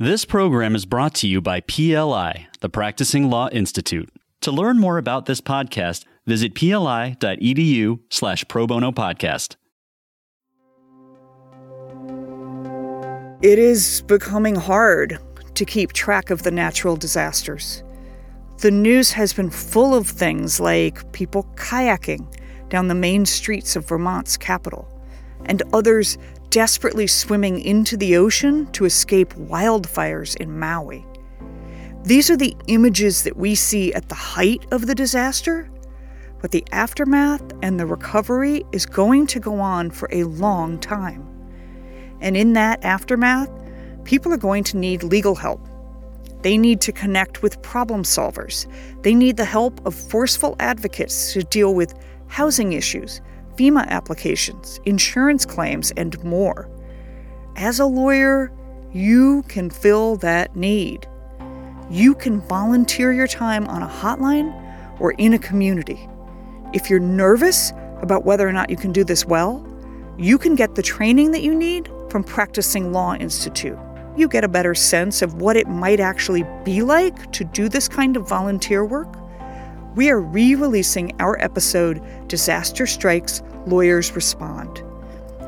This program is brought to you by PLI, the Practicing Law Institute. To learn more about this podcast, visit pli.edu slash pro bono podcast. It is becoming hard to keep track of the natural disasters. The news has been full of things like people kayaking down the main streets of Vermont's capital, and others desperately swimming into the ocean to escape wildfires in Maui. These are the images that we see at the height of the disaster, but the aftermath and the recovery is going to go on for a long time. And in that aftermath, people are going to need legal help. They need to connect with problem solvers. They need the help of forceful advocates to deal with housing issues, FEMA applications, insurance claims, and more. As a lawyer, you can fill that need. You can volunteer your time on a hotline or in a community. If you're nervous about whether or not you can do this well, you can get the training that you need from Practicing Law Institute. You get a better sense of what it might actually be like to do this kind of volunteer work. We are re releasing our episode, Disaster Strikes, Lawyers Respond.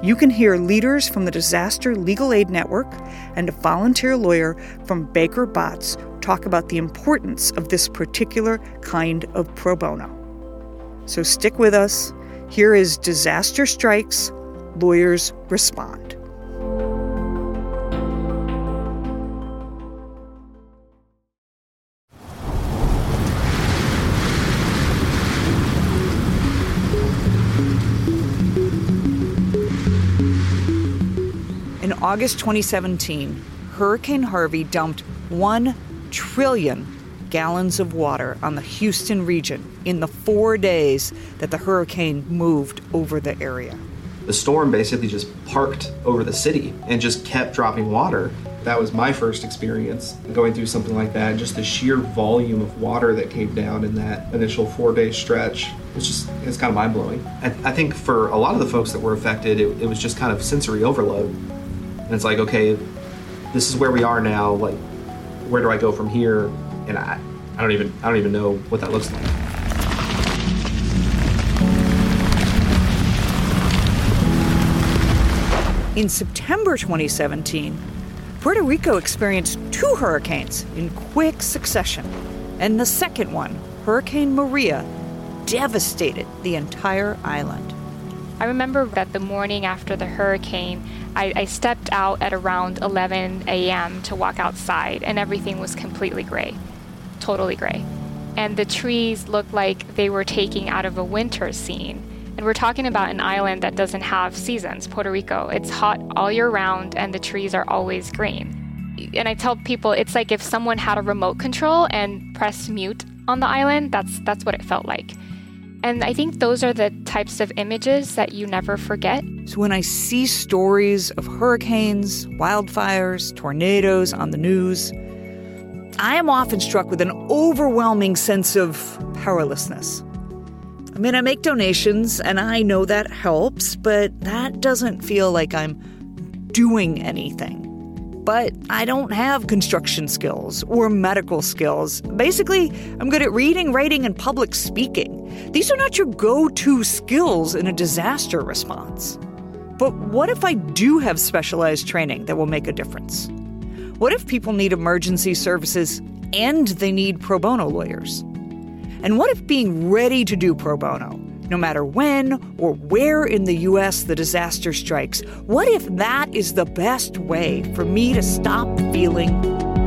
You can hear leaders from the Disaster Legal Aid Network and a volunteer lawyer from Baker Botts talk about the importance of this particular kind of pro bono. So stick with us. Here is Disaster Strikes, Lawyers Respond. August 2017, Hurricane Harvey dumped 1 trillion gallons of water on the Houston region in the four days that the hurricane moved over the area. The storm basically just parked over the city and just kept dropping water. That was my first experience going through something like that. Just the sheer volume of water that came down in that initial four day stretch. It's just, it's kind of mind blowing. I, I, think for a lot of the folks that were affected, it, it was just kind of sensory overload. And it's like, okay, this is where we are now. Like, where do I go from here? And I, I don't even, I don't even know what that looks like. In September 2017, Puerto Rico experienced two hurricanes in quick succession, and the second one, Hurricane Maria, devastated the entire island. I remember that the morning after the hurricane, I, I stepped out at around 11 a.m. to walk outside, and everything was completely gray, totally gray. And the trees looked like they were taking out of a winter scene. And we're talking about an island that doesn't have seasons, Puerto Rico. It's hot all year round, and the trees are always green. And I tell people it's like if someone had a remote control and pressed mute on the island, that's, that's what it felt like. And I think those are the types of images that you never forget. So when I see stories of hurricanes, wildfires, tornadoes on the news, I am often struck with an overwhelming sense of powerlessness. I mean, I make donations and I know that helps, but that doesn't feel like I'm doing anything. But I don't have construction skills or medical skills. Basically, I'm good at reading, writing, and public speaking. These are not your go to skills in a disaster response. But what if I do have specialized training that will make a difference? What if people need emergency services and they need pro bono lawyers? And what if being ready to do pro bono, no matter when or where in the US the disaster strikes, what if that is the best way for me to stop feeling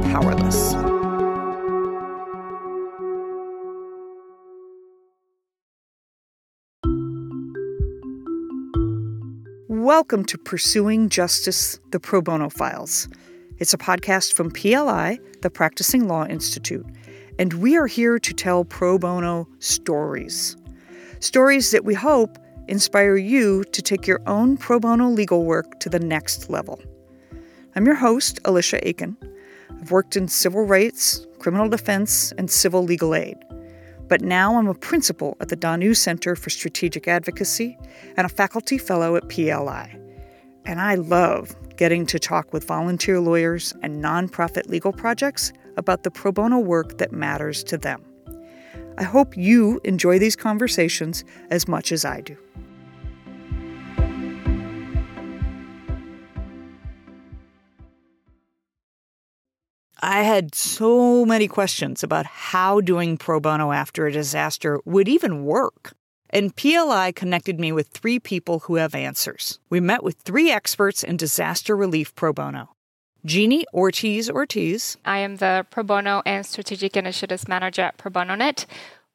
powerless? Welcome to Pursuing Justice, the Pro Bono Files. It's a podcast from PLI, the Practicing Law Institute, and we are here to tell pro bono stories. Stories that we hope inspire you to take your own pro bono legal work to the next level. I'm your host, Alicia Aiken. I've worked in civil rights, criminal defense, and civil legal aid. But now I'm a principal at the Danu Center for Strategic Advocacy and a faculty fellow at PLI. And I love getting to talk with volunteer lawyers and nonprofit legal projects about the pro bono work that matters to them. I hope you enjoy these conversations as much as I do. I had so many questions about how doing pro bono after a disaster would even work. And PLI connected me with three people who have answers. We met with three experts in disaster relief pro bono. Jeannie Ortiz Ortiz. I am the Pro Bono and Strategic Initiatives Manager at Pro Bono Net.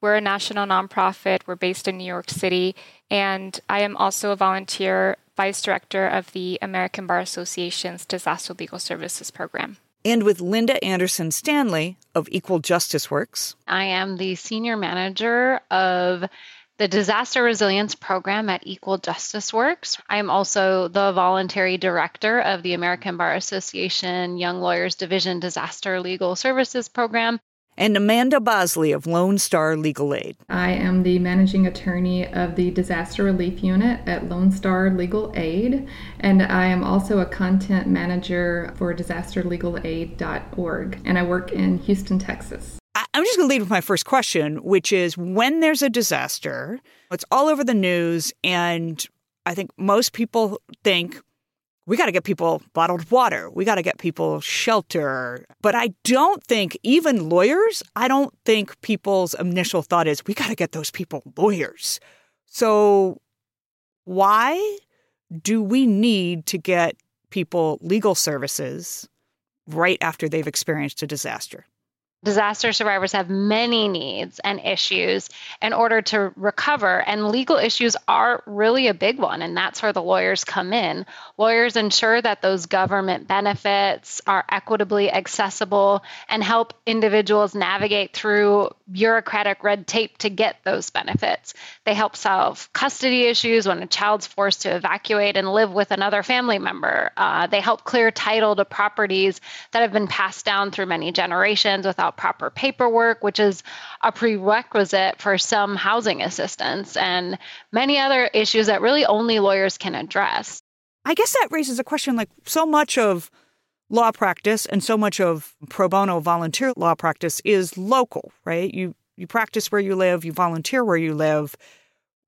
We're a national nonprofit. We're based in New York City. And I am also a volunteer vice director of the American Bar Association's Disaster Legal Services Program and with Linda Anderson Stanley of Equal Justice Works. I am the senior manager of the Disaster Resilience Program at Equal Justice Works. I am also the voluntary director of the American Bar Association Young Lawyers Division Disaster Legal Services Program and Amanda Bosley of Lone Star Legal Aid. I am the managing attorney of the Disaster Relief Unit at Lone Star Legal Aid, and I am also a content manager for disasterlegalaid.org, and I work in Houston, Texas. I'm just going to lead with my first question, which is when there's a disaster, it's all over the news, and I think most people think, we got to get people bottled water. We got to get people shelter. But I don't think, even lawyers, I don't think people's initial thought is, we got to get those people lawyers. So why do we need to get people legal services right after they've experienced a disaster? Disaster survivors have many needs and issues in order to recover, and legal issues are really a big one, and that's where the lawyers come in. Lawyers ensure that those government benefits are equitably accessible and help individuals navigate through bureaucratic red tape to get those benefits. They help solve custody issues when a child's forced to evacuate and live with another family member. Uh, they help clear title to properties that have been passed down through many generations without proper paperwork, which is a prerequisite for some housing assistance, and many other issues that really only lawyers can address. I guess that raises a question like so much of law practice and so much of pro bono volunteer law practice is local, right? You you practice where you live, you volunteer where you live,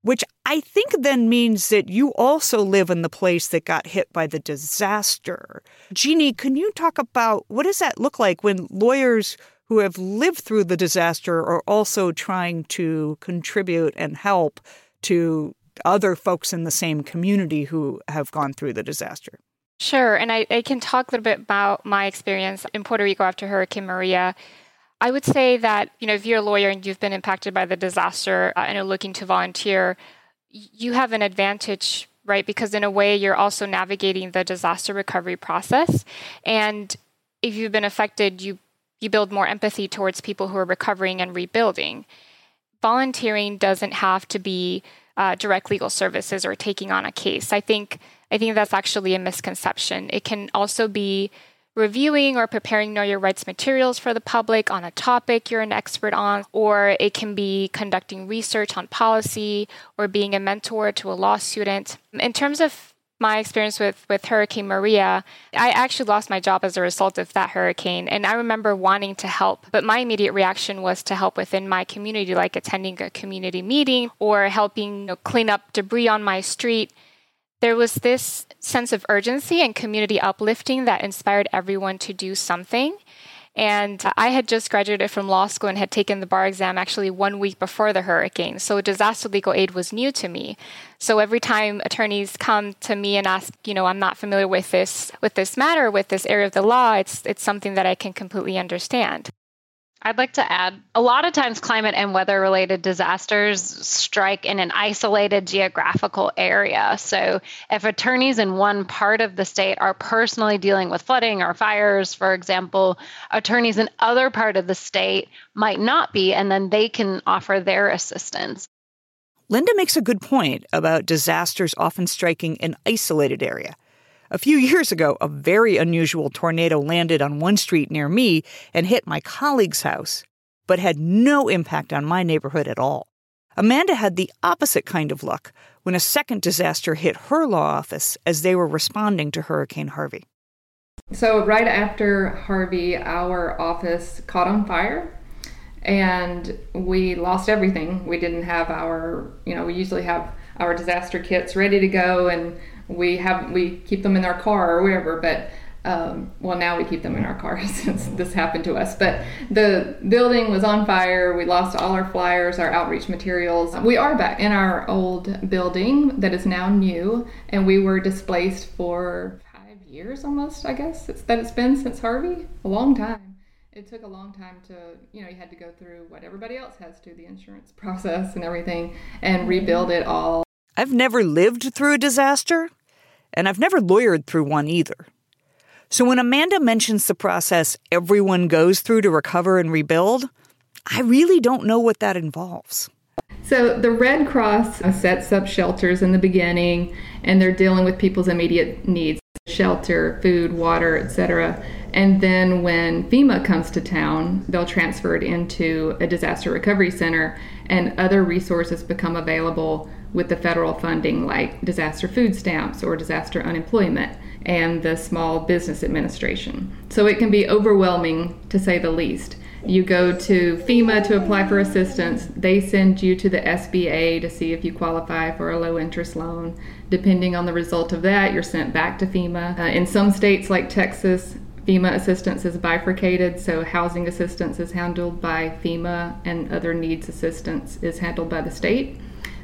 which I think then means that you also live in the place that got hit by the disaster. Jeannie, can you talk about what does that look like when lawyers who have lived through the disaster are also trying to contribute and help to other folks in the same community who have gone through the disaster. Sure. And I, I can talk a little bit about my experience in Puerto Rico after Hurricane Maria. I would say that, you know, if you're a lawyer and you've been impacted by the disaster uh, and are looking to volunteer, you have an advantage, right? Because in a way, you're also navigating the disaster recovery process. And if you've been affected, you you build more empathy towards people who are recovering and rebuilding. Volunteering doesn't have to be uh, direct legal services or taking on a case. I think I think that's actually a misconception. It can also be reviewing or preparing know your rights materials for the public on a topic you're an expert on, or it can be conducting research on policy or being a mentor to a law student. In terms of my experience with, with Hurricane Maria, I actually lost my job as a result of that hurricane. And I remember wanting to help, but my immediate reaction was to help within my community, like attending a community meeting or helping you know, clean up debris on my street. There was this sense of urgency and community uplifting that inspired everyone to do something. And I had just graduated from law school and had taken the bar exam actually one week before the hurricane. So disaster legal aid was new to me. So every time attorneys come to me and ask, you know, I'm not familiar with this with this matter, with this area of the law, it's it's something that I can completely understand. I'd like to add a lot of times climate and weather related disasters strike in an isolated geographical area. So, if attorneys in one part of the state are personally dealing with flooding or fires, for example, attorneys in other part of the state might not be, and then they can offer their assistance. Linda makes a good point about disasters often striking an isolated area. A few years ago, a very unusual tornado landed on one street near me and hit my colleague's house, but had no impact on my neighborhood at all. Amanda had the opposite kind of luck when a second disaster hit her law office as they were responding to Hurricane Harvey. So, right after Harvey, our office caught on fire and we lost everything. We didn't have our, you know, we usually have our disaster kits ready to go and we have we keep them in our car or wherever, but um, well, now we keep them in our car since this happened to us. But the building was on fire. We lost all our flyers, our outreach materials. We are back in our old building that is now new, and we were displaced for five years almost, I guess, it's, that it's been since Harvey. A long time. It took a long time to, you know, you had to go through what everybody else has to the insurance process and everything and rebuild it all. I've never lived through a disaster, and I've never lawyered through one either. So when Amanda mentions the process everyone goes through to recover and rebuild, I really don't know what that involves. So the Red Cross uh, sets up shelters in the beginning and they're dealing with people's immediate needs, shelter, food, water, etc. And then when FEMA comes to town, they'll transfer it into a disaster recovery center and other resources become available with the federal funding like disaster food stamps or disaster unemployment and the Small Business Administration. So it can be overwhelming to say the least. You go to FEMA to apply for assistance. They send you to the SBA to see if you qualify for a low interest loan. Depending on the result of that, you're sent back to FEMA. Uh, in some states like Texas, FEMA assistance is bifurcated, so housing assistance is handled by FEMA and other needs assistance is handled by the state.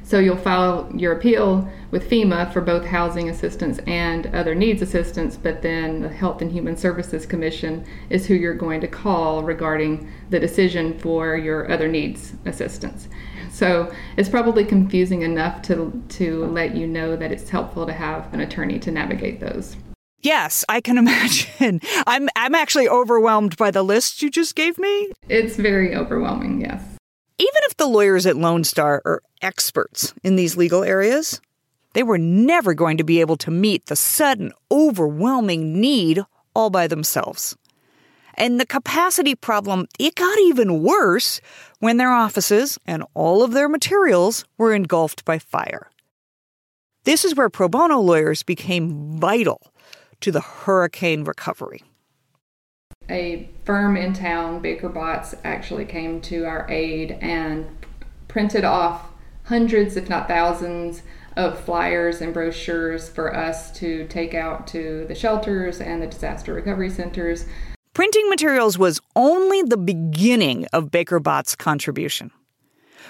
So you'll file your appeal with FEMA for both housing assistance and other needs assistance, but then the Health and Human Services Commission is who you're going to call regarding the decision for your other needs assistance. So it's probably confusing enough to to let you know that it's helpful to have an attorney to navigate those. Yes, I can imagine. I'm I'm actually overwhelmed by the list you just gave me. It's very overwhelming, yes. Even if the lawyers at Lone Star are experts in these legal areas, they were never going to be able to meet the sudden, overwhelming need all by themselves. And the capacity problem, it got even worse when their offices and all of their materials were engulfed by fire. This is where pro bono lawyers became vital to the hurricane recovery a firm in town, Baker Botts, actually came to our aid and printed off hundreds, if not thousands, of flyers and brochures for us to take out to the shelters and the disaster recovery centers. Printing materials was only the beginning of Baker Botts' contribution.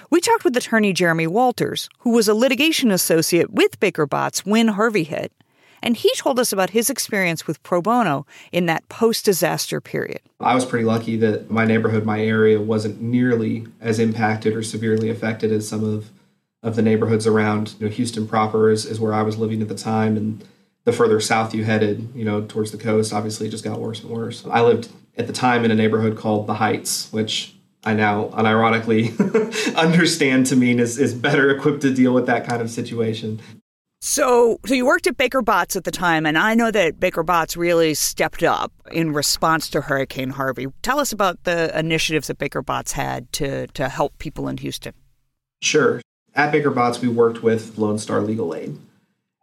We talked with attorney Jeremy Walters, who was a litigation associate with Baker Botts when Harvey hit, and he told us about his experience with pro bono in that post disaster period. I was pretty lucky that my neighborhood, my area, wasn't nearly as impacted or severely affected as some of, of the neighborhoods around. You know, Houston proper is, is where I was living at the time, and the further south you headed, you know, towards the coast, obviously it just got worse and worse. I lived at the time in a neighborhood called the Heights, which I now unironically understand to mean is, is better equipped to deal with that kind of situation. So, so you worked at Baker Botts at the time, and I know that Baker Botts really stepped up in response to Hurricane Harvey. Tell us about the initiatives that Baker Botts had to to help people in Houston. Sure. At Baker Botts, we worked with Lone Star Legal Aid.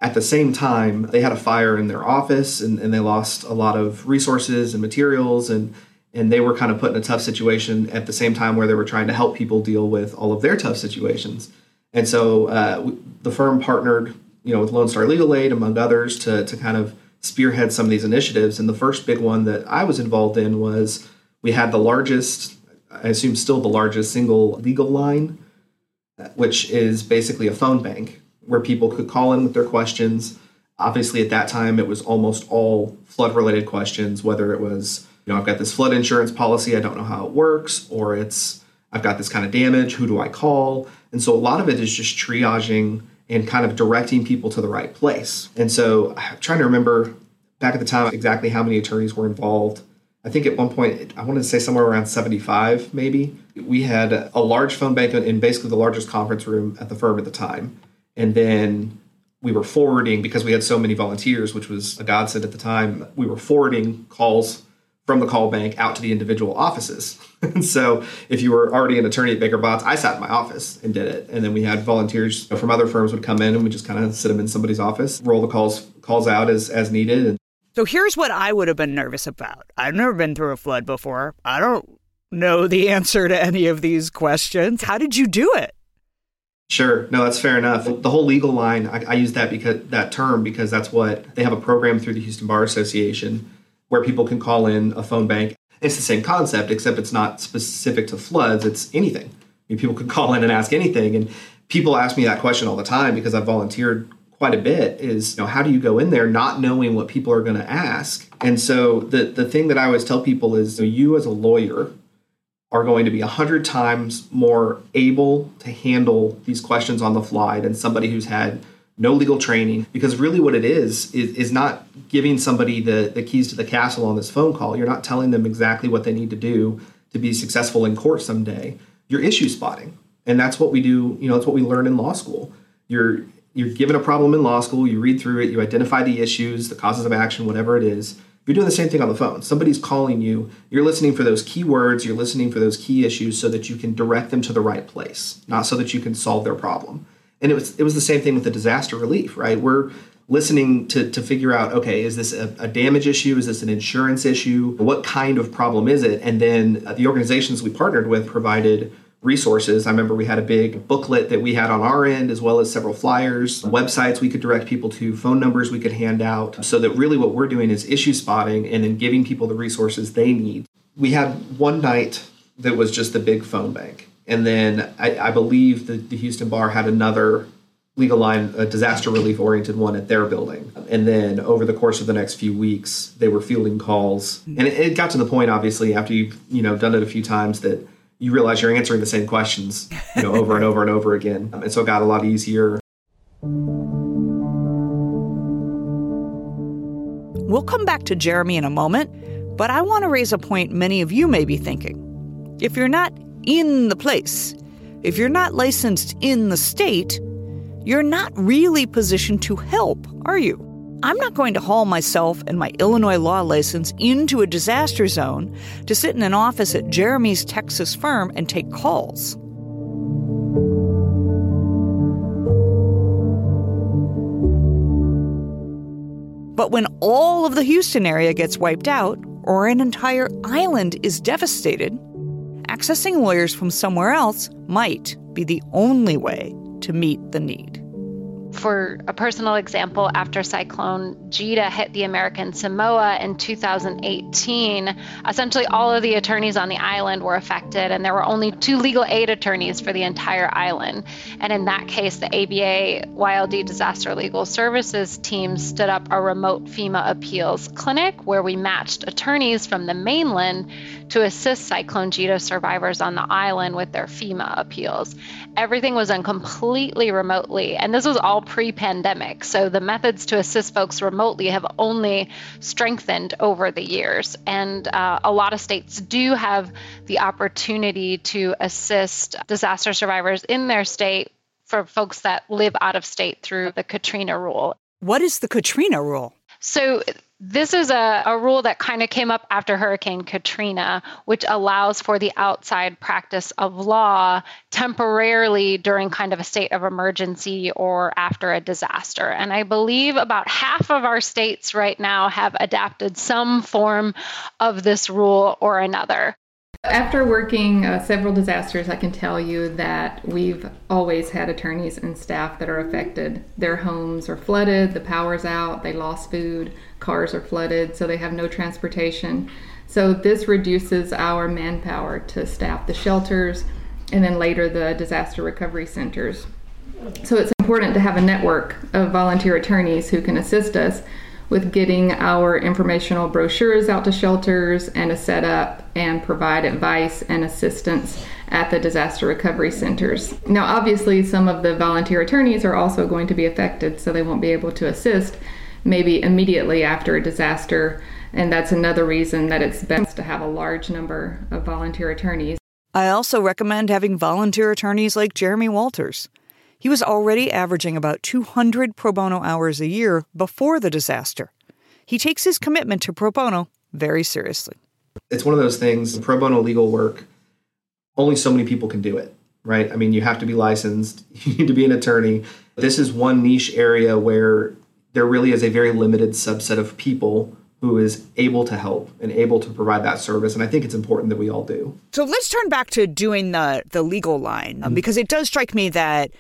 At the same time, they had a fire in their office, and, and they lost a lot of resources and materials, and and they were kind of put in a tough situation at the same time where they were trying to help people deal with all of their tough situations. And so uh, the firm partnered you know, with Lone Star Legal Aid, among others, to, to kind of spearhead some of these initiatives. And the first big one that I was involved in was we had the largest, I assume still the largest single legal line, which is basically a phone bank where people could call in with their questions. Obviously, at that time, it was almost all flood related questions, whether it was, you know, I've got this flood insurance policy, I don't know how it works, or it's, I've got this kind of damage, who do I call? And so a lot of it is just triaging and kind of directing people to the right place. And so I'm trying to remember back at the time exactly how many attorneys were involved. I think at one point, I wanted to say somewhere around 75, maybe. We had a large phone bank in basically the largest conference room at the firm at the time. And then we were forwarding, because we had so many volunteers, which was a godsend at the time, we were forwarding calls from the call bank out to the individual offices. and so if you were already an attorney at Baker Botts, I sat in my office and did it. And then we had volunteers from other firms would come in and we just kind of sit them in somebody's office, roll the calls calls out as as needed. And so here's what I would have been nervous about. I've never been through a flood before. I don't know the answer to any of these questions. How did you do it? Sure. No, that's fair enough. The whole legal line, I, I use that because that term because that's what they have a program through the Houston Bar Association where people can call in a phone bank. It's the same concept, except it's not specific to floods. It's anything. I mean, people can call in and ask anything. And people ask me that question all the time because I've volunteered quite a bit is you know how do you go in there not knowing what people are going to ask and so the the thing that i always tell people is you, know, you as a lawyer are going to be a hundred times more able to handle these questions on the fly than somebody who's had no legal training because really what it is is, is not giving somebody the, the keys to the castle on this phone call. You're not telling them exactly what they need to do to be successful in court someday. You're issue spotting and that's what we do you know it's what we learn in law school. You're you're given a problem in law school you read through it you identify the issues the causes of action whatever it is you're doing the same thing on the phone. Somebody's calling you you're listening for those key words you're listening for those key issues so that you can direct them to the right place not so that you can solve their problem and it was it was the same thing with the disaster relief, right? We're listening to, to figure out okay is this a, a, damage issue? Is this an insurance issue? What kind of problem is it? And then uh, the organizations we partnered with provided resources. I remember we had a big booklet that we had on our end as well as several flyers websites we could direct people to phone numbers we could hand out so that really what we're doing is issue spotting and then giving people the resources they need. We had one night that was just the big phone bank and then I, I believe the, the Houston Bar had another legal line, a disaster relief oriented one at their building. And then over the course of the next few weeks, they were fielding calls. Hmm. And it, it, got to the point, obviously, after you've you know done it a few times, that you realize you're answering the same questions you know over and over and over again. And so it got a lot easier. We'll come back to Jeremy in a moment, but I want to raise a point many of you may be thinking. If you're not in the place. If you're not licensed in the state, you're not really positioned to help, are you? I'm not going to haul myself and my Illinois law license into a disaster zone to sit in an office at Jeremy's Texas firm and take calls. But when all of the Houston area gets wiped out, or an entire island is devastated, accessing lawyers from somewhere else might be the only way to meet the need for a personal example, after Cyclone Gita hit the American Samoa in 2018, essentially all of the attorneys on the island were affected, and there were only two legal aid attorneys for the entire island. And in that case, the ABA YLD Disaster Legal Services team stood up a remote FEMA appeals clinic where we matched attorneys from the mainland to assist Cyclone Gita survivors on the island with their FEMA appeals. Everything was done completely remotely, and this was all pre pandemic. So the methods to assist folks remotely have only strengthened over the years. And uh, a lot of states do have the opportunity to assist disaster survivors in their state for folks that live out of state through the Katrina rule. What is the Katrina rule? So this is a, a rule that kind of came up after Hurricane Katrina, which allows for the outside practice of law temporarily during kind of a state of emergency or after a disaster. And I believe about half of our states right now have adapted some form of this rule or another. After working uh, several disasters, I can tell you that we've always had attorneys and staff that are affected. Their homes are flooded, the power's out, they lost food, cars are flooded, so they have no transportation. So this reduces our manpower to staff the shelters and then later the disaster recovery centers. So it's important to have a network of volunteer attorneys who can assist us with getting our informational brochures out to shelters and to set up and provide advice and assistance at the disaster recovery centers. Now, obviously, some of the volunteer attorneys are also going to be affected, so they won't be able to assist maybe immediately after a disaster. And that's another reason that it's best to have a large number of volunteer attorneys. I also recommend having volunteer attorneys like Jeremy Walters. He was already averaging about 200 pro bono hours a year before the disaster. He takes his commitment to pro bono very seriously. It's one of those things, pro bono legal work, only so many people can do it, right? I mean, you have to be licensed, you need to be an attorney. This is one niche area where there really is a very limited subset of people who is able to help and able to provide that service and i think it's important that we all do. So let's turn back to doing the the legal line um, because it does strike me that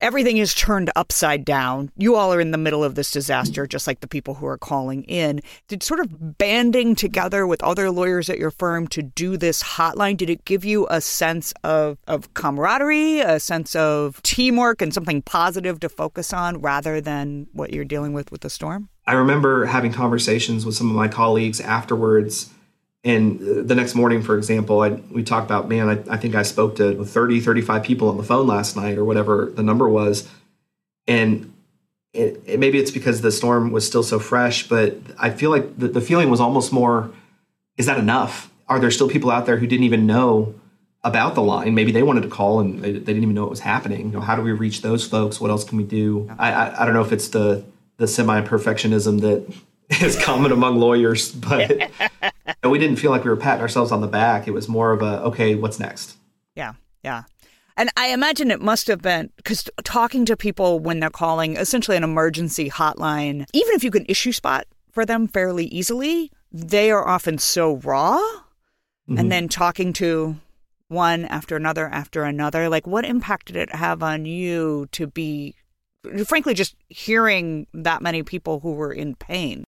everything is turned upside down. You all are in the middle of this disaster, just like the people who are calling in. Did sort of banding together with other lawyers at your firm to do this hotline, did it give you a sense of, of camaraderie, a sense of teamwork, and something positive to focus on rather than what you're dealing with with the storm? I remember having conversations with some of my colleagues afterwards and the next morning for example I, we talked about man I, I, think i spoke to 30 35 people on the phone last night or whatever the number was. And it, it, maybe it's because the storm was still so fresh but i feel like the, the feeling was almost more is that enough? Are there still people out there who didn't even know about the line? Maybe they wanted to call and they, they didn't even know what was happening. You know, how do we reach those folks? What else can we do? I, I, I don't know if it's the the semi perfectionism that is common among lawyers, but we didn't feel like we were patting ourselves on the back. It was more of a, okay, what's next? Yeah, yeah. And I imagine it must have been because talking to people when they're calling essentially an emergency hotline, even if you can issue spot for them fairly easily, they are often so raw. Mm-hmm. And then talking to one after another after another, like what impact did it have on you to be, frankly, just hearing that many people who were in pain?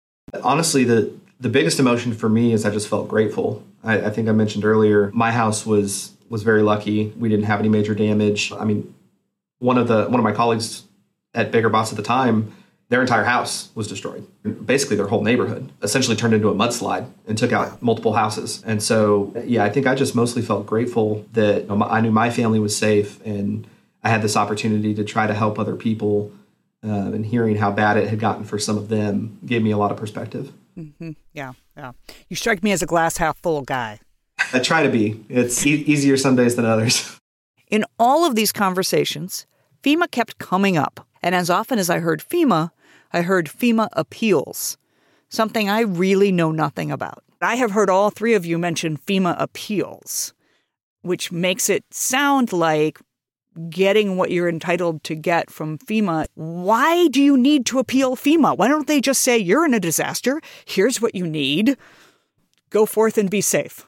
Honestly, the the biggest emotion for me is I just felt grateful. I, I, think I mentioned earlier, my house was was very lucky. We didn't have any major damage. I mean, one of the one of my colleagues at Baker Botts at the time, their entire house was destroyed. Basically, their whole neighborhood essentially turned into a mudslide and took out multiple houses. And so, yeah, I think I just mostly felt grateful that I knew my family was safe and I had this opportunity to try to help other people uh, and hearing how bad it had gotten for some of them gave me a lot of perspective. Mm-hmm. Yeah, yeah. You strike me as a glass half full guy. I try to be. It's e- easier some days than others. In all of these conversations, FEMA kept coming up. And as often as I heard FEMA, I heard FEMA appeals, something I really know nothing about. I have heard all three of you mention FEMA appeals, which makes it sound like getting what you're entitled to get from FEMA, why do you need to appeal FEMA? Why don't they just say, you're in a disaster, here's what you need, go forth and be safe?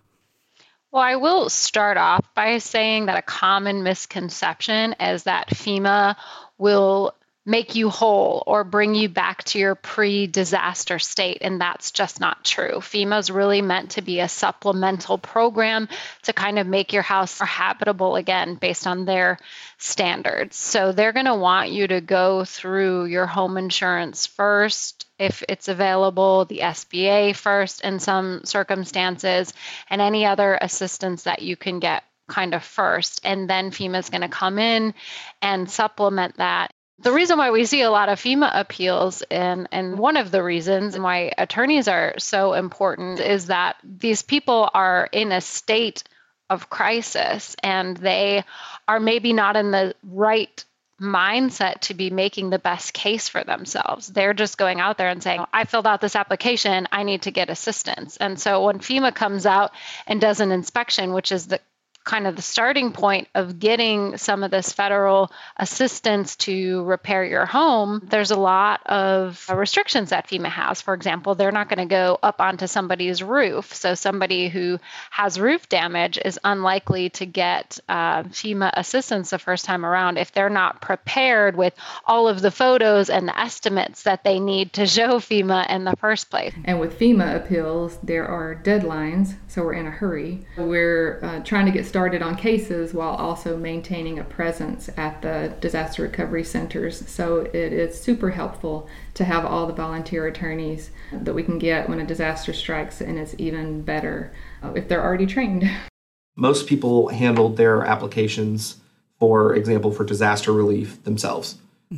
Well, I will start off by saying that a common misconception is that FEMA will make you whole or bring you back to your pre disaster state. And that's just not true. FEMA is really meant to be a supplemental program to kind of make your house habitable again based on their standards. So they're going to want you to go through your home insurance first. If it's available, the SBA first in some circumstances, and any other assistance that you can get kind of first. And then FEMA is going to come in and supplement that the reason why we see a lot of FEMA appeals and and one of the reasons why attorneys are so important is that these people are in a state of crisis and they are maybe not in the right mindset to be making the best case for themselves. They're just going out there and saying, I filled out this application, I need to get assistance. And so when FEMA comes out and does an inspection, which is the kind of the starting point of getting some of this federal assistance to repair your home, there's a lot of restrictions that FEMA has. For example, they're not going to go up onto somebody's roof. So, somebody who has roof damage is unlikely to get uh, FEMA assistance the first time around if they're not prepared with all of the photos and the estimates that they need to show FEMA in the first place. And with FEMA appeals, there are deadlines, so we're in a hurry. We're uh, trying to get started started on cases while also maintaining a presence at the disaster recovery centers. So it is super helpful to have all the volunteer attorneys that we can get when a disaster strikes, and it's even better uh, if they're already trained. Most people handled their applications, for example, for disaster relief themselves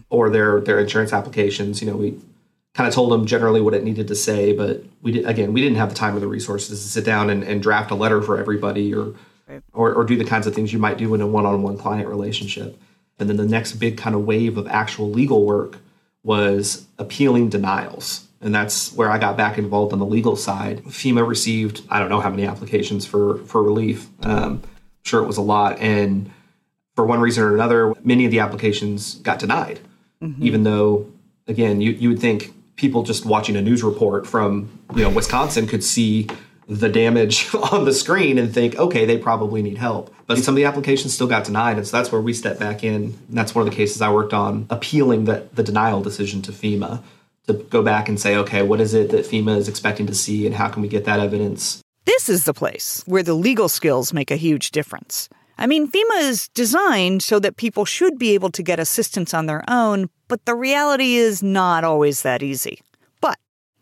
or their, their insurance applications. You know, we kind of told them generally what it needed to say, but we did, again, we didn't have the time or the resources to sit down and, and draft a letter for everybody or right. or, or do the kinds of things you might do in a one-on-one client relationship. And then the next big kind of wave of actual legal work was appealing denials. And that's where I got back involved on the legal side. FEMA received, I don't know how many applications for, for relief. Um, sure it was a lot. And for one reason or another, many of the applications got denied, mm-hmm. even though, again, you, you would think people just watching a news report from you know Wisconsin could see the damage on the screen and think, okay, they probably need help. But some of the applications still got denied, and so that's where we step back in. And that's one of the cases I worked on, appealing the, the denial decision to FEMA to go back and say, okay, what is it that FEMA is expecting to see, and how can we get that evidence? This is the place where the legal skills make a huge difference. I mean, FEMA is designed so that people should be able to get assistance on their own, but the reality is not always that easy.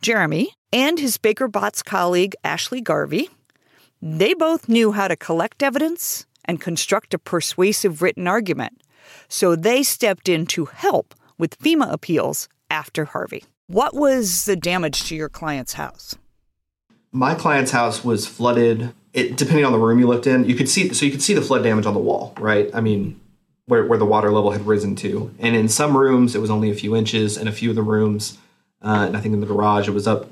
Jeremy and his Baker Botts colleague, Ashley Garvey, they both knew how to collect evidence and construct a persuasive written argument. So they stepped in to help with FEMA appeals after Harvey. What was the damage to your client's house? My client's house was flooded it, depending on the room you looked in, you could see so you could see the flood damage on the wall, right? I mean, where, where the water level had risen to. And in some rooms, it was only a few inches. In a few of the rooms, uh, and I think in the garage, it was up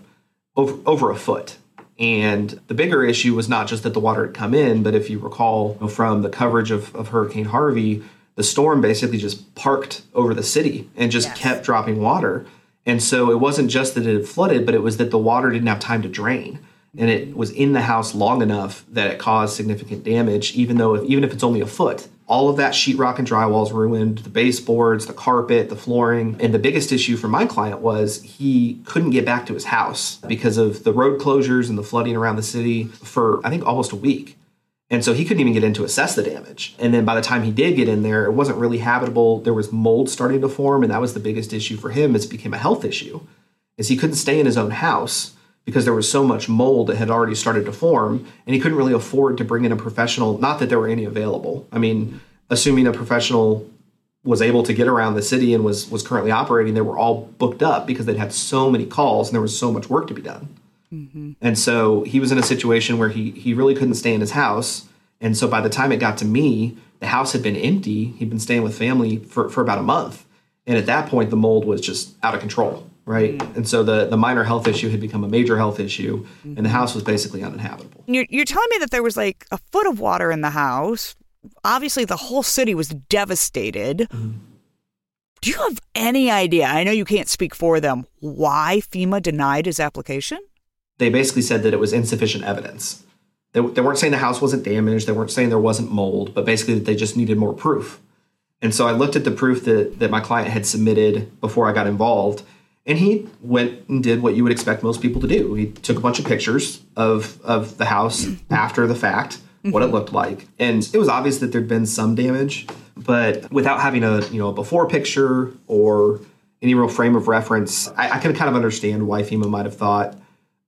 over, over a foot. And the bigger issue was not just that the water had come in, but if you recall from the coverage of, of Hurricane Harvey, the storm basically just parked over the city and just yes. kept dropping water. And so it wasn't just that it had flooded, but it was that the water didn't have time to drain and it was in the house long enough that it caused significant damage, even though if, even if it's only a foot. All of that sheetrock and drywall is ruined, the baseboards, the carpet, the flooring. And the biggest issue for my client was he couldn't get back to his house because of the road closures and the flooding around the city for, I think, almost a week. And so he couldn't even get in to assess the damage. And then by the time he did get in there, it wasn't really habitable. There was mold starting to form, and that was the biggest issue for him. It became a health issue, is he couldn't stay in his own house because there was so much mold that had already started to form and he couldn't really afford to bring in a professional not that there were any available. I mean assuming a professional was able to get around the city and was was currently operating they were all booked up because they'd had so many calls and there was so much work to be done. Mm-hmm. and so he was in a situation where he he really couldn't stay in his house. And so by the time it got to me the house had been empty. He'd been staying with family for, for about a month. And at that point the mold was just out of control right? Mm. And so the, the minor health issue had become a major health issue, mm-hmm. and the house was basically uninhabitable. You're, you're telling me that there was like a foot of water in the house. Obviously, the whole city was devastated. Mm-hmm. Do you have any idea? I know you can't speak for them. Why FEMA denied his application? They basically said that it was insufficient evidence. They, they weren't saying the house wasn't damaged. They weren't saying there wasn't mold, but basically that they just needed more proof. And so I looked at the proof that, that my client had submitted before I got involved, and he went and did what you would expect most people to do. He took a bunch of pictures of of the house after the fact, what it mm-hmm. looked like, and it was obvious that there'd been some damage, but without having a you know a before picture or any real frame of reference, I, I can kind of understand why FEMA might have thought,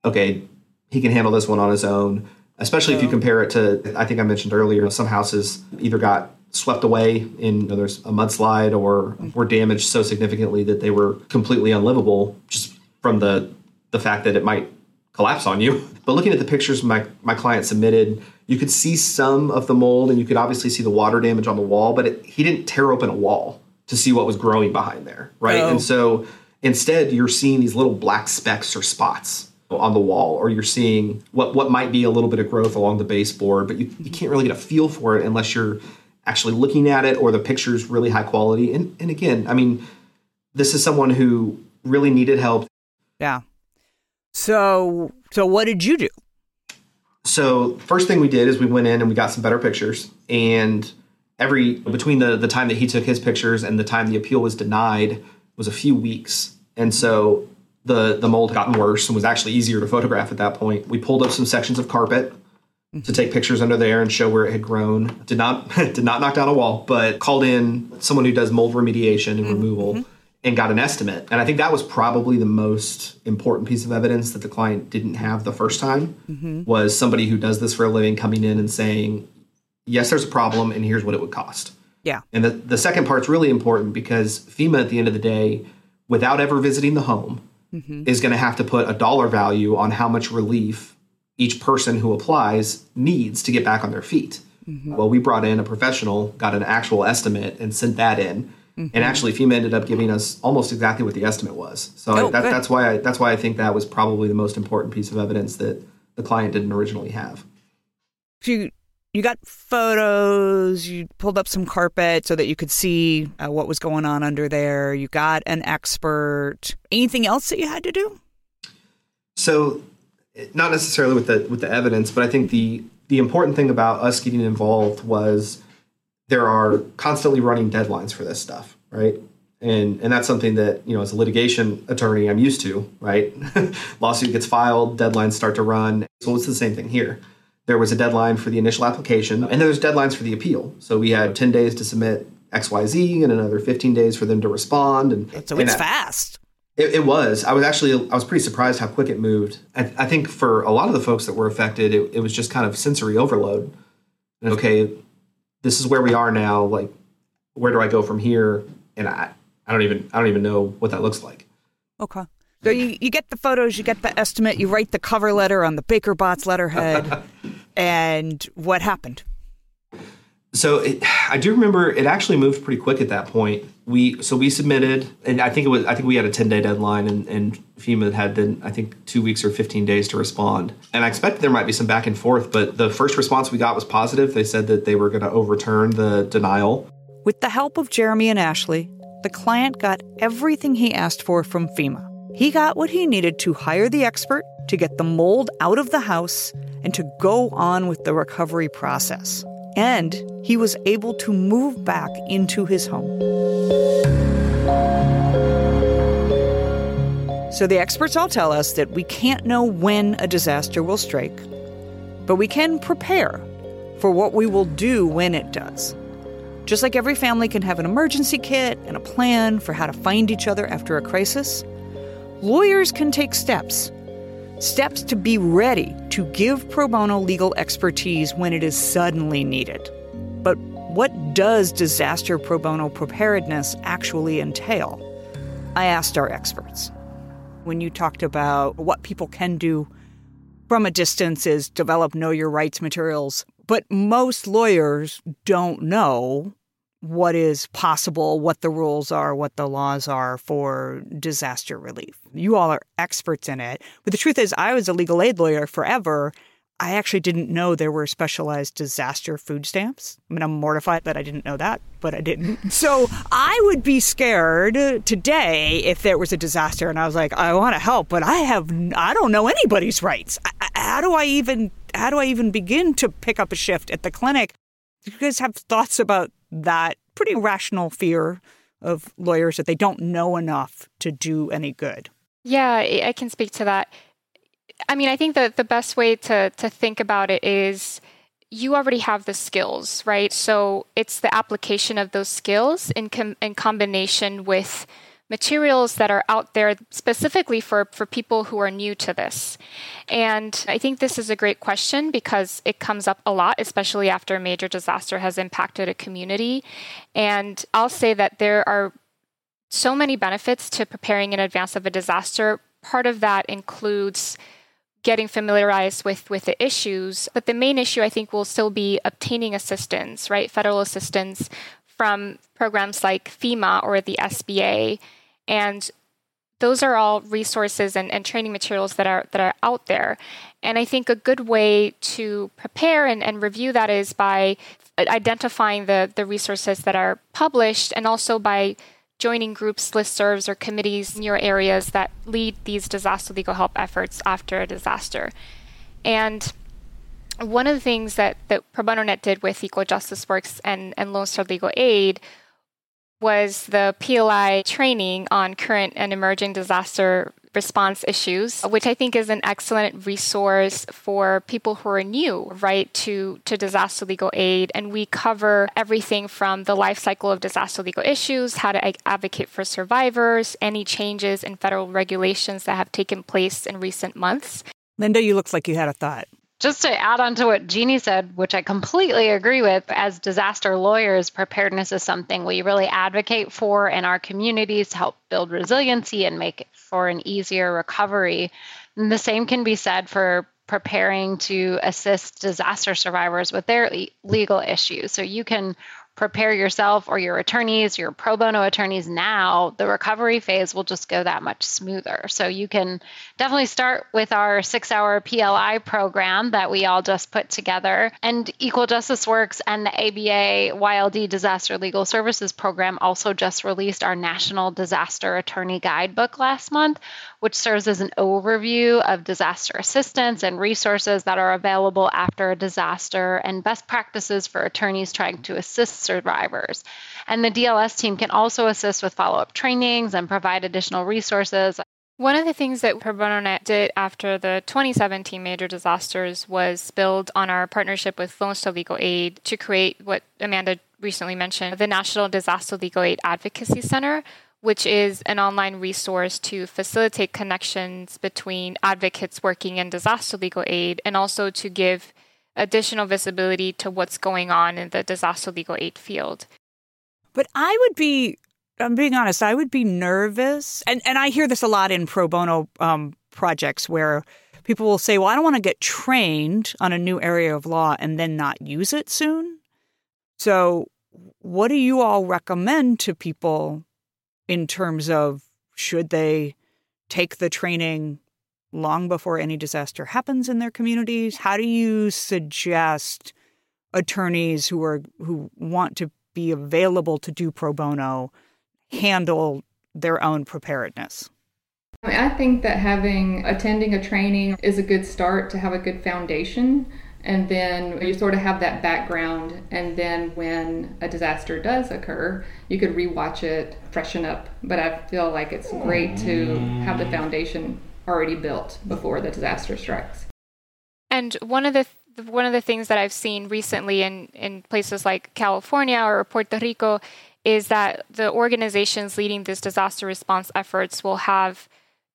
okay, he can handle this one on his own. Especially if you compare it to, I think I mentioned earlier, some houses either got swept away in you know, there's a mudslide or were damaged so significantly that they were completely unlivable just from the the fact that it might collapse on you. But looking at the pictures my my client submitted, you could see some of the mold and you could obviously see the water damage on the wall, but it, he didn't tear open a wall to see what was growing behind there, right? Oh. And so instead you're seeing these little black specks or spots on the wall or you're seeing what what might be a little bit of growth along the baseboard but you, you can't really get a feel for it unless you're actually looking at it or the picture's really high quality. And and again, I mean, this is someone who really needed help. Yeah. So so what did you do? So first thing we did is we went in and we got some better pictures and every between the the time that he took his pictures and the time the appeal was denied was a few weeks. And so the the mold gotten worse and was actually easier to photograph at that point. We pulled up some sections of carpet to take pictures under there and show where it had grown. Did not did not knock down a wall, but called in someone who does mold remediation and mm-hmm. removal mm-hmm. and got an estimate. And I think that was probably the most important piece of evidence that the client didn't have the first time mm-hmm. was somebody who does this for a living coming in and saying, "Yes, there's a problem and here's what it would cost." Yeah. And the the second part's really important because FEMA at the end of the day without ever visiting the home mm-hmm. is going to have to put a dollar value on how much relief each person who applies needs to get back on their feet. Mm-hmm. Well, we brought in a professional, got an actual estimate, and sent that in. Mm-hmm. And actually, FEMA ended up giving us almost exactly what the estimate was. So Oh, I, that, that's why I, that's why I think that was probably the most important piece of evidence that the client didn't originally have. You you got photos. You pulled up some carpet so that you could see uh, what was going on under there. You got an expert. Anything else that you had to do? So, not necessarily with the with the evidence, but I think the the important thing about us getting involved was there are constantly running deadlines for this stuff, right? And and that's something that you know as a litigation attorney I'm used to, right? Lawsuit gets filed, deadlines start to run. So it's the same thing here. There was a deadline for the initial application, and there's deadlines for the appeal. So we had 10 days to submit XYZ and another 15 days for them to respond. And So and it's I- fast. It, it was. I was actually. I was pretty surprised how quick it moved. I, I think for a lot of the folks that were affected, it, it was just kind of sensory overload. And, okay, this is where we are now. Like, where do I go from here? And I, I don't even. I don't even know what that looks like. Okay. So you, you get the photos, you get the estimate, you write the cover letter on the Baker Botts letterhead, and what happened? So it, I do remember it actually moved pretty quick at that point. We so we submitted, and I think it was. I think we had a ten day deadline, and, and FEMA had then I think two weeks or fifteen days to respond. And I expected there might be some back and forth, but the first response we got was positive. They said that they were going to overturn the denial. With the help of Jeremy and Ashley, the client got everything he asked for from FEMA. He got what he needed to hire the expert, to get the mold out of the house, and to go on with the recovery process. And he was able to move back into his home. So the experts all tell us that we can't know when a disaster will strike, but we can prepare for what we will do when it does. Just like every family can have an emergency kit and a plan for how to find each other after a crisis, lawyers can take steps. Steps to be ready to give pro bono legal expertise when it is suddenly needed. But what does disaster pro bono preparedness actually entail? I asked our experts. When you talked about what people can do from a distance is develop know your rights materials, but most lawyers don't know what is possible, what the rules are, what the laws are for disaster relief. You all are experts in it. But the truth is, I was a legal aid lawyer forever. I actually didn't know there were specialized disaster food stamps. I mean, I'm mortified that I didn't know that, but I didn't. So I would be scared today if there was a disaster and I was like, I want to help, but I have, I don't know anybody's rights. I- How do I even, how do I even begin to pick up a shift at the clinic? Do you guys have thoughts about that pretty rational fear of lawyers that they don't know enough to do any good? Yeah, I can speak to that. I mean, I think that the best way to to think about it is you already have the skills, right? So it's the application of those skills in com- in combination with materials that are out there specifically for for people who are new to this. And I think this is a great question because it comes up a lot, especially after a major disaster has impacted a community. And I'll say that there are so many benefits to preparing in advance of a disaster. Part of that includes getting familiarized with with the issues, but the main issue I think will still be obtaining assistance, right? Federal assistance from programs like FEMA or the SBA, and those are all resources and, and training materials that are that are out there. And I think a good way to prepare and, and review that is by identifying the the resources that are published and also by joining groups, listservs, or committees in your areas that lead these disaster legal help efforts after a disaster. And one of the things that, that Pro Bono Net did with Equal Justice Works and, and Lone Star Legal Aid was the PLI training on current and emerging disaster response issues, which I think is an excellent resource for people who are new, right, to, to disaster legal aid. And we cover everything from the life cycle of disaster legal issues, how to advocate for survivors, any changes in federal regulations that have taken place in recent months. Linda, you looked like you had a thought. Just to add on to what Jeannie said, which I completely agree with, as disaster lawyers, preparedness is something we really advocate for in our communities to help build resiliency and make for an easier recovery. And the same can be said for preparing to assist disaster survivors with their legal issues. So you can prepare yourself or your attorneys, your pro bono attorneys now, the recovery phase will just go that much smoother. So you can definitely start with our six hour PLI program that we all just put together. And Equal Justice Works and the ABA YLD Disaster Legal Services Program also just released our National Disaster Attorney Guidebook last month, which serves as an overview of disaster assistance and resources that are available after a disaster and best practices for attorneys trying to assist survivors. And the DLS team can also assist with follow up trainings and provide additional resources. One of the things that Pro did after the 2017 major disasters was build on our partnership with Lone Legal Aid to create what Amanda recently mentioned the National Disaster Legal Aid Advocacy Center, which is an online resource to facilitate connections between advocates working in disaster legal aid and also to give additional visibility to what's going on in the disaster legal aid field. But I would be, I'm being honest, I would be nervous. And, and I hear this a lot in pro bono um, projects where people will say, well, I don't want to get trained on a new area of law and then not use it soon. So, what do you all recommend to people in terms of should they take the training long before any disaster happens in their communities? How do you suggest attorneys who are who want to be available to do pro bono handle their own preparedness? I think that having attending a training is a good start to have a good foundation and then you sort of have that background and then when a disaster does occur you could rewatch it freshen up but i feel like it's great to have the foundation already built before the disaster strikes and one of the one of the things that i've seen recently in in places like california or puerto rico is that the organizations leading these disaster response efforts will have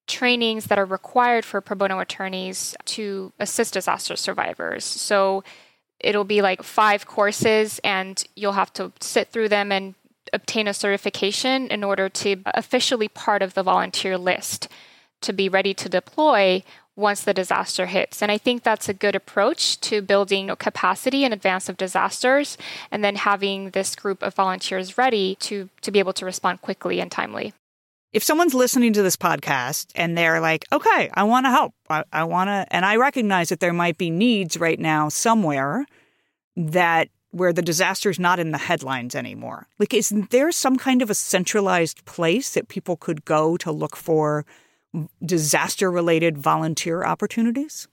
trainings that are required for pro bono attorneys to assist disaster survivors. So it'll be like five courses, and you'll have to sit through them and obtain a certification in order to officially part of the volunteer list to be ready to deploy once the disaster hits. And I think that's a good approach to building capacity in advance of disasters and then having this group of volunteers ready to, to be able to respond quickly and timely if someone's listening to this podcast and they're like, okay, I want to help, I, I want to, and I recognize that there might be needs right now somewhere that where the disaster is not in the headlines anymore. Like, is there some kind of a centralized place that people could go to look for disaster related volunteer opportunities?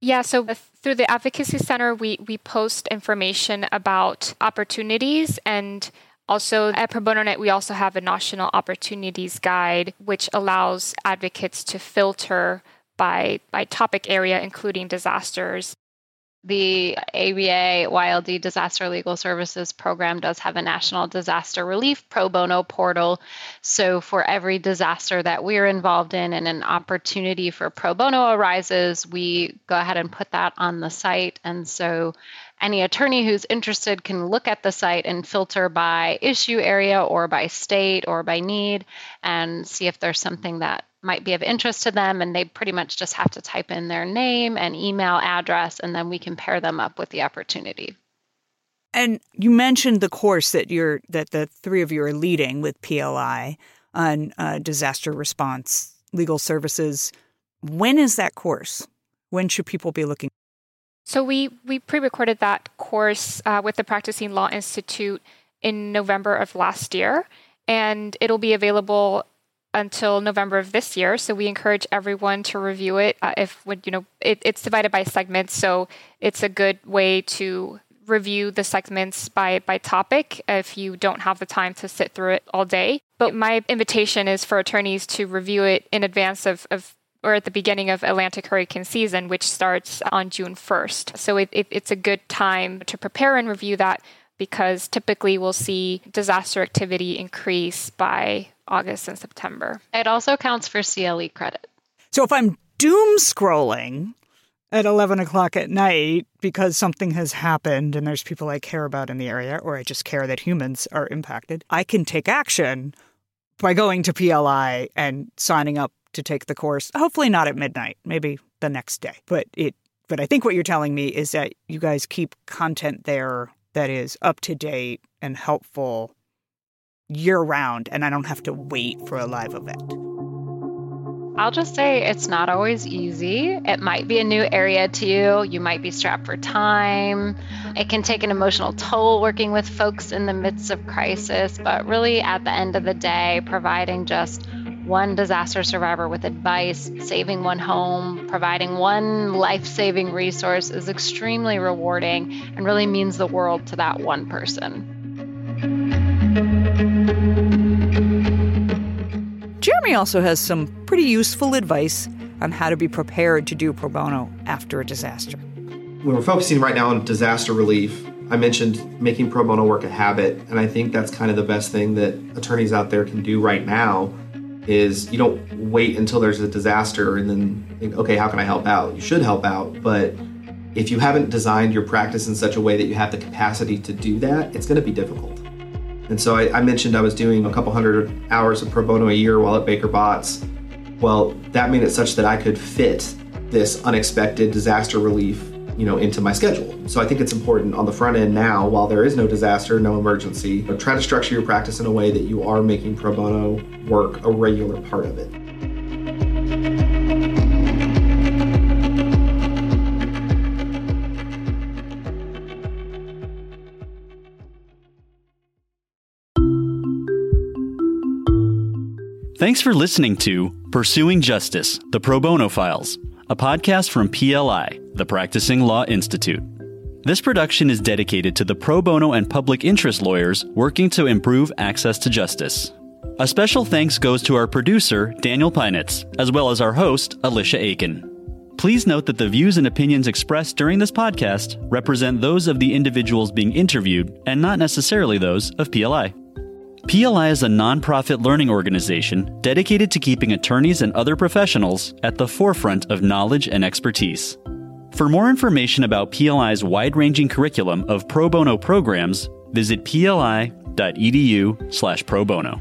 Yeah, so through the Advocacy Center, we, we post information about opportunities and also, at Pro Bono Net, we also have a National Opportunities Guide, which allows advocates to filter by, by topic area, including disasters. The ABA YLD Disaster Legal Services Program does have a National Disaster Relief Pro Bono portal. So, for every disaster that we're involved in and an opportunity for pro bono arises, we go ahead and put that on the site. And so, any attorney who's interested can look at the site and filter by issue area or by state or by need and see if there's something that might be of interest to them. And they pretty much just have to type in their name and email address and then we can pair them up with the opportunity. And you mentioned the course that you're that the three of you are leading with pli on uh, disaster response legal services. When is that course? When should people be looking so we we pre-recorded that course uh, with the Practicing Law Institute in November of last year, and it'll be available until November of this year. So we encourage everyone to review it. Uh, if you know, it, it's divided by segments, so it's a good way to review the segments by by topic if you don't have the time to sit through it all day. But my invitation is for attorneys to review it in advance of, of or at the beginning of Atlantic hurricane season, which starts on June 1st. So it, it, it's a good time to prepare and review that because typically we'll see disaster activity increase by August and September. It also counts for CLE credit. So if I'm doom scrolling at 11 o'clock at night because something has happened and there's people I care about in the area, or I just care that humans are impacted, I can take action by going to PLI and signing up to take the course. Hopefully not at midnight, maybe the next day. But it but I think what you're telling me is that you guys keep content there that is up to date and helpful year round, and I don't have to wait for a live event? I'll just say it's not always easy. It might be a new area to you. You might be strapped for time. It can take an emotional toll working with folks in the midst of crisis, but really, at the end of the day, providing just one disaster survivor with advice, saving one home, providing one life saving resource is extremely rewarding and really means the world to that one person. Jeremy also has some pretty useful advice on how to be prepared to do pro bono after a disaster. When we're focusing right now on disaster relief, I mentioned making pro bono work a habit, and I think that's kind of the best thing that attorneys out there can do right now is you don't wait until there's a disaster and then think, okay, how can I help out? You should help out, but if you haven't designed your practice in such a way that you have the capacity to do that, it's going to be difficult. And so I, I, mentioned I was doing a couple hundred hours of pro bono a year while at Baker Botts. Well, that made it such that I could fit this unexpected disaster relief, you know, into my schedule. So I think it's important on the front end now, while there is no disaster, no emergency, but try to structure your practice in a way that you are making pro bono work a regular part of it. Thanks for listening to Pursuing Justice, the Pro Bono Files, a podcast from PLI, the Practicing Law Institute. This production is dedicated to the pro bono and public interest lawyers working to improve access to justice. A special thanks goes to our producer, Daniel Pinitz, as well as our host, Alicia Aiken. Please note that the views and opinions expressed during this podcast represent those of the individuals being interviewed and not necessarily those of PLI. PLI is a nonprofit learning organization dedicated to keeping attorneys and other professionals at the forefront of knowledge and expertise. For more information about PLI's wide ranging curriculum of pro bono programs, visit pli.edu slash pro bono.